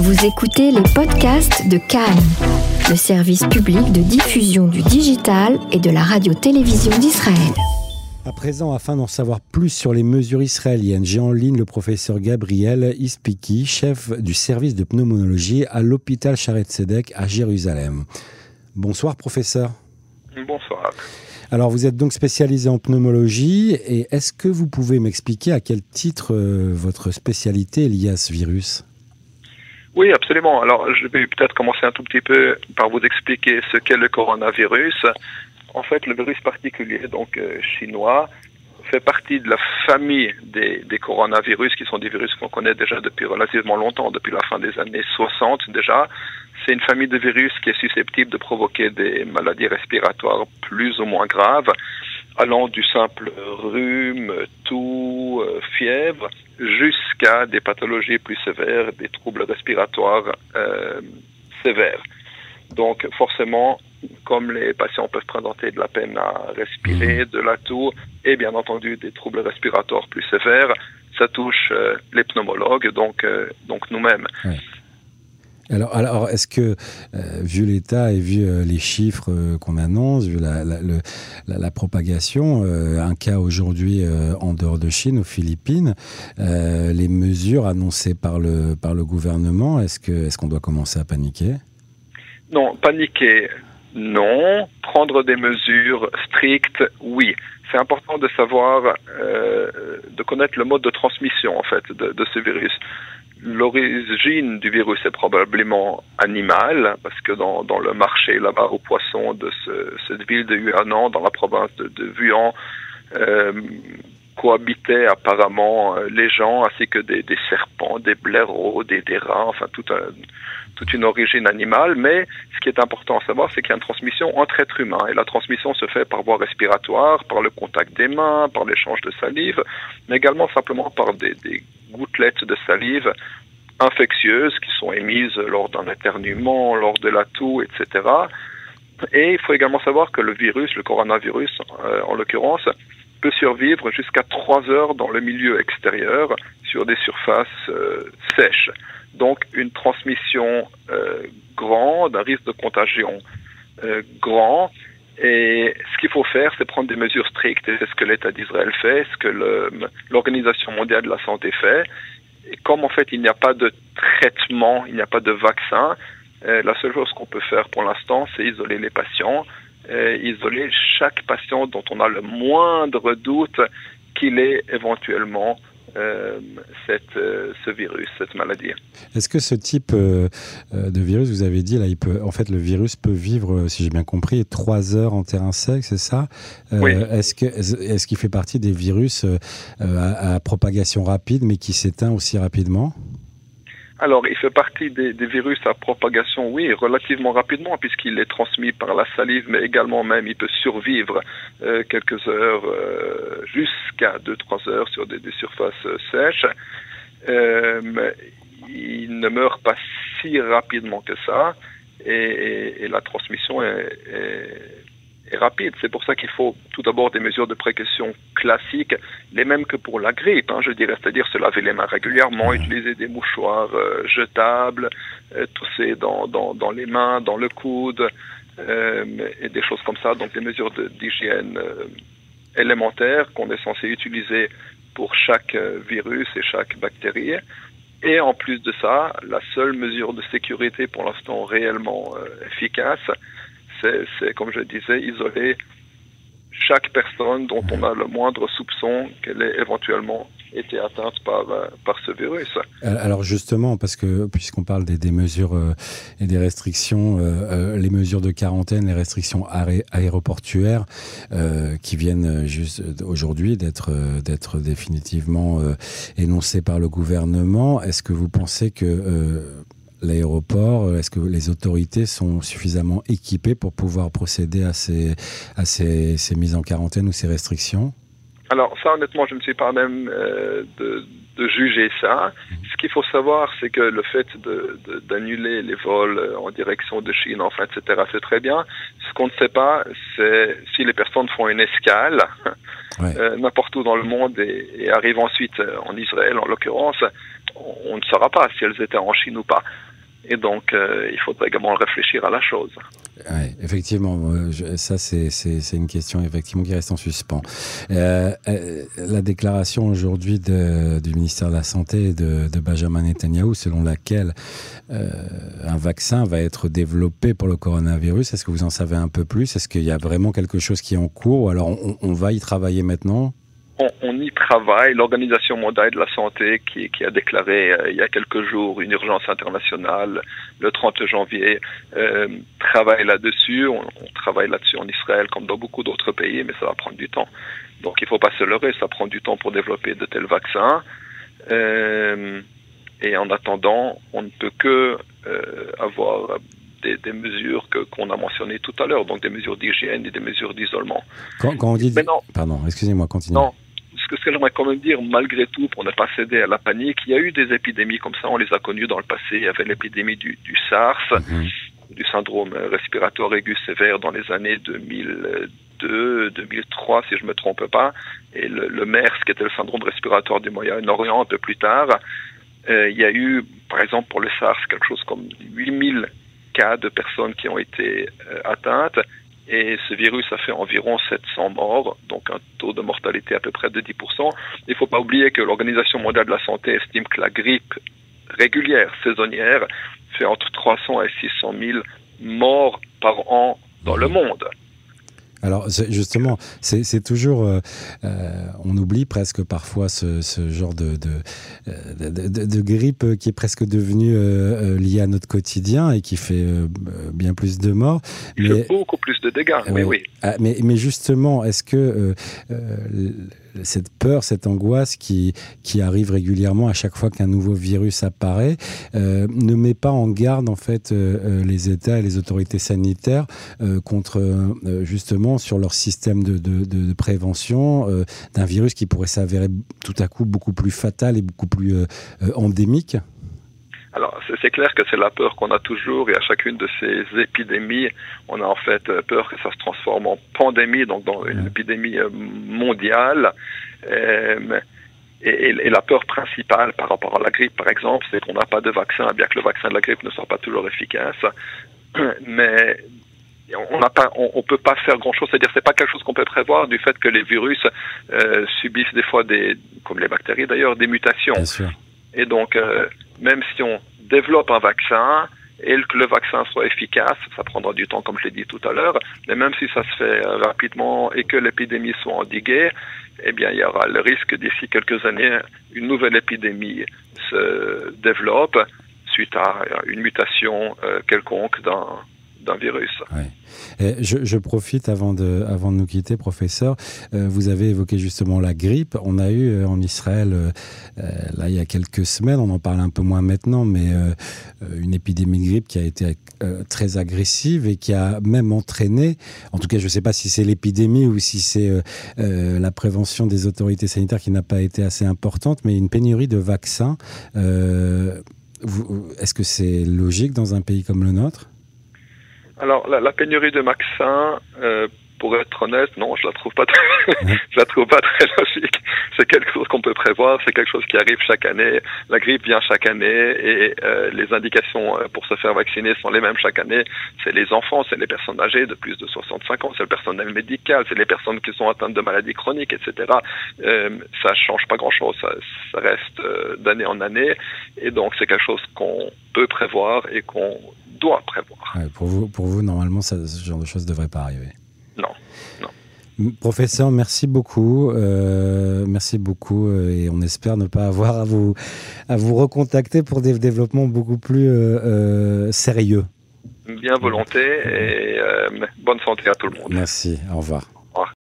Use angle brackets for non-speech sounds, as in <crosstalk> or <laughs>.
Vous écoutez les podcasts de Cannes, le service public de diffusion du digital et de la radio-télévision d'Israël. À présent, afin d'en savoir plus sur les mesures israéliennes, j'ai en ligne le professeur Gabriel Ispiki, chef du service de pneumologie à l'hôpital Sharet Tzedek à Jérusalem. Bonsoir professeur. Bonsoir. Alors vous êtes donc spécialisé en pneumologie et est-ce que vous pouvez m'expliquer à quel titre euh, votre spécialité est liée à ce virus? Oui, absolument. Alors, je vais peut-être commencer un tout petit peu par vous expliquer ce qu'est le coronavirus. En fait, le virus particulier, donc euh, chinois, fait partie de la famille des, des coronavirus, qui sont des virus qu'on connaît déjà depuis relativement longtemps, depuis la fin des années 60 déjà. C'est une famille de virus qui est susceptible de provoquer des maladies respiratoires plus ou moins graves, allant du simple rhume, toux, euh, fièvre, jusqu'à des pathologies plus sévères, des troubles respiratoires euh, sévères. Donc forcément, comme les patients peuvent présenter de la peine à respirer, mmh. de la toux et bien entendu des troubles respiratoires plus sévères, ça touche euh, les pneumologues, donc, euh, donc nous-mêmes. Alors, alors est-ce que, euh, vu l'état et vu euh, les chiffres euh, qu'on annonce, vu la, propagation, un cas aujourd'hui en dehors de Chine, aux Philippines, les mesures annoncées par le, par le gouvernement, est-ce qu'on est doit commencer à paniquer? Non, paniquer, non. Prendre des mesures strictes, oui. C'est important de savoir, de connaître le mode de transmission, en fait, de, de ce virus l'origine du virus est probablement animale, parce que dans, dans le marché là-bas aux poissons de ce, cette ville de Huanan, dans la province de, de Wuhan, euh, cohabitaient apparemment euh, les gens ainsi que des, des serpents, des blaireaux, des, des rats, enfin tout un, toute une origine animale. Mais ce qui est important à savoir, c'est qu'il y a une transmission entre êtres humains. Et la transmission se fait par voie respiratoire, par le contact des mains, par l'échange de salive, mais également simplement par des, des gouttelettes de salive infectieuses qui sont émises lors d'un éternuement, lors de la toux, etc. Et il faut également savoir que le virus, le coronavirus euh, en l'occurrence, peut survivre jusqu'à trois heures dans le milieu extérieur sur des surfaces euh, sèches. Donc une transmission euh, grande, un risque de contagion grand. Et ce qu'il faut faire, c'est prendre des mesures strictes. C'est ce que l'État d'Israël fait, ce que l'Organisation mondiale de la santé fait. Et comme en fait il n'y a pas de traitement, il n'y a pas de vaccin, euh, la seule chose qu'on peut faire pour l'instant, c'est isoler les patients, euh, isoler chaque patient dont on a le moindre doute qu'il ait éventuellement euh, cette, euh, ce virus, cette maladie. Est-ce que ce type euh, de virus, vous avez dit, là, il peut, en fait, le virus peut vivre, si j'ai bien compris, trois heures en terrain sec, c'est ça? Oui. Est-ce que, est-ce qu'il fait partie des virus à, à propagation rapide, mais qui s'éteint aussi rapidement? Alors, il fait partie des, virus à propagation, oui, relativement rapidement, puisqu'il est transmis par la salive, mais également même, il peut survivre euh, quelques heures, euh, jusqu'à 2-3 heures sur des, surfaces sèches. Euh, il ne meurt pas si rapidement que ça, et, la transmission est est rapide. C'est pour ça qu'il faut tout d'abord des mesures de précaution classiques, les mêmes que pour la grippe, hein, je dirais, c'est-à-dire se laver les mains régulièrement, utiliser des mouchoirs euh, jetables, euh, tousser dans, dans, dans, les mains, dans le coude, euh, et des choses comme ça. Donc des mesures d'hygiène euh, élémentaires qu'on est censé utiliser pour chaque virus et chaque bactérie. Et en plus de ça, la seule mesure de sécurité pour l'instant réellement efficace, c'est, comme je disais, isoler chaque personne dont on a le moindre soupçon qu'elle ait éventuellement été atteinte par, euh, par ce virus. Alors justement, parce que puisqu'on parle des, mesures euh, et des restrictions, euh, euh, les mesures de quarantaine, les restrictions aé aéroportuaires euh, qui viennent juste aujourd'hui d'être d'être définitivement énoncées par le gouvernement, est-ce que vous pensez que l'aéroport Est-ce que les autorités sont suffisamment équipées pour pouvoir procéder à ces, à ces, ces mises en quarantaine ou ces restrictions? Alors ça, honnêtement, je ne suis pas même euh, de, de, juger ça. Mmh. Ce qu'il faut savoir, c'est que le fait d'annuler les vols en direction de Chine, enfin, etc., c'est très bien. Ce qu'on ne sait pas, c'est si les personnes font une escale <laughs> ouais. euh, n'importe où dans le monde et, et arrivent ensuite en Israël, en l'occurrence, on ne saura pas si elles étaient en Chine ou pas. Et donc, il faudrait également réfléchir à la chose. Effectivement, ça c'est une question effectivement qui reste en suspens. Euh, euh, la déclaration aujourd'hui du ministère de la Santé de, de Benjamin Netanyahu, selon laquelle euh, un vaccin va être développé pour le coronavirus, est-ce que vous en savez un peu plus? Est-ce qu'il y a vraiment quelque chose qui est en cours ou alors on va y travailler maintenant? On, y travaille. L'Organisation mondiale de la santé qui, a déclaré euh, il y a quelques jours une urgence internationale le 30 janvier euh, travaille là-dessus. On, travaille là-dessus en Israël comme dans beaucoup d'autres pays, mais ça va prendre du temps. Donc il ne faut pas se leurrer, ça prend du temps pour développer de tels vaccins. Euh, et en attendant, on ne peut que avoir des, mesures que, qu'on a mentionnées tout à l'heure, donc des mesures d'hygiène et des mesures d'isolement. Quand, on dit... Pardon, excusez-moi, continuez ce que j'aimerais quand même dire, malgré tout, pour ne pas céder à la panique, il y a eu des épidémies comme ça, on les a connues dans le passé. Il y avait l'épidémie du, SARS, mhm. du syndrome respiratoire aigu sévère dans les années 2002, 2003, si je me trompe pas, et le, MERS, qui était le syndrome respiratoire du Moyen-Orient un peu plus tard. Euh, il y a eu, par exemple, pour le SARS, quelque chose comme 8000 cas de personnes qui ont été euh, atteintes et ce virus a fait environ 700 morts, donc un taux de mortalité à peu près de 10%. Il ne faut pas oublier que l'Organisation mondiale de la santé estime que la grippe régulière, saisonnière, fait entre 300 et 600 000 morts par an dans le monde. Alors justement, c'est toujours, euh, euh, on oublie presque parfois ce, genre de de, de, grippe qui est presque devenue euh, liée à notre quotidien et qui fait bien plus de morts. Mais, beaucoup plus de dégâts, oui, oui. Ah, mais, mais justement, est-ce que cette peur, cette angoisse qui, arrive régulièrement à chaque fois qu'un nouveau virus apparaît, euh, ne met pas en garde en fait euh, euh, les États et les autorités sanitaires contre justement sur leur système de, de, de prévention d'un virus qui pourrait s'avérer tout à coup beaucoup plus fatal et beaucoup plus endémique. Alors, c'est clair que c'est la peur qu'on a toujours et à chacune de ces épidémies, on a en fait peur que ça se transforme en pandémie, donc dans une épidémie euh, mondiale. Euh, et, et, la peur principale par rapport à la grippe, par exemple, c'est qu'on n'a pas de vaccin, bien que le vaccin de la grippe ne soit pas toujours efficace. <clears throat> Mais on n'a pas, on, peut pas faire grand chose. C'est-à-dire, c'est pas quelque chose qu'on peut prévoir du fait que les virus euh, subissent des fois des, comme les bactéries d'ailleurs, des mutations. Et donc, euh, même si on développe un vaccin et que le vaccin soit efficace, ça prendra du temps, comme je l'ai dit tout à l'heure, mais même si ça se fait euh, rapidement et que l'épidémie soit endiguée, eh bien, il y aura le risque d'ici quelques années, une nouvelle épidémie se développe suite à une mutation euh, quelconque dans d'un virus. Je, je, profite avant de, avant de nous quitter, professeur. Euh, vous avez évoqué justement la grippe. On a eu euh, en Israël, euh, là, il y a quelques semaines, on en parle un peu moins maintenant, mais une épidémie de grippe qui a été très agressive et qui a même entraîné, en tout cas, je ne sais pas si c'est l'épidémie ou si c'est la prévention des autorités sanitaires qui n'a pas été assez importante, mais une pénurie de vaccins. Est-ce que c'est logique dans un pays comme le nôtre? Alors, la, la, pénurie de vaccins, euh, pour être honnête, non, je la trouve pas très, <laughs> je la trouve pas très logique. C'est quelque chose qu'on peut prévoir, c'est quelque chose qui arrive chaque année. La grippe vient chaque année et euh, les indications euh, pour se faire vacciner sont les mêmes chaque année. C'est les enfants, c'est les personnes âgées de plus de 65 ans, c'est le personnel médical, c'est les personnes qui sont atteintes de maladies chroniques, etc. Euh, ça change pas grand-chose, ça, ça, reste euh, d'année en année et donc c'est quelque chose qu'on peut prévoir et qu'on doit prévoir. pour, vous, pour vous, normalement, ça, ce genre de choses ne devrait pas arriver. Non, non. Professeur, merci beaucoup, euh, merci beaucoup, euh, et on espère ne pas avoir à vous à vous recontacter pour des développements beaucoup plus euh, sérieux. Bien volonté et bonne santé à tout le monde. Merci, au revoir.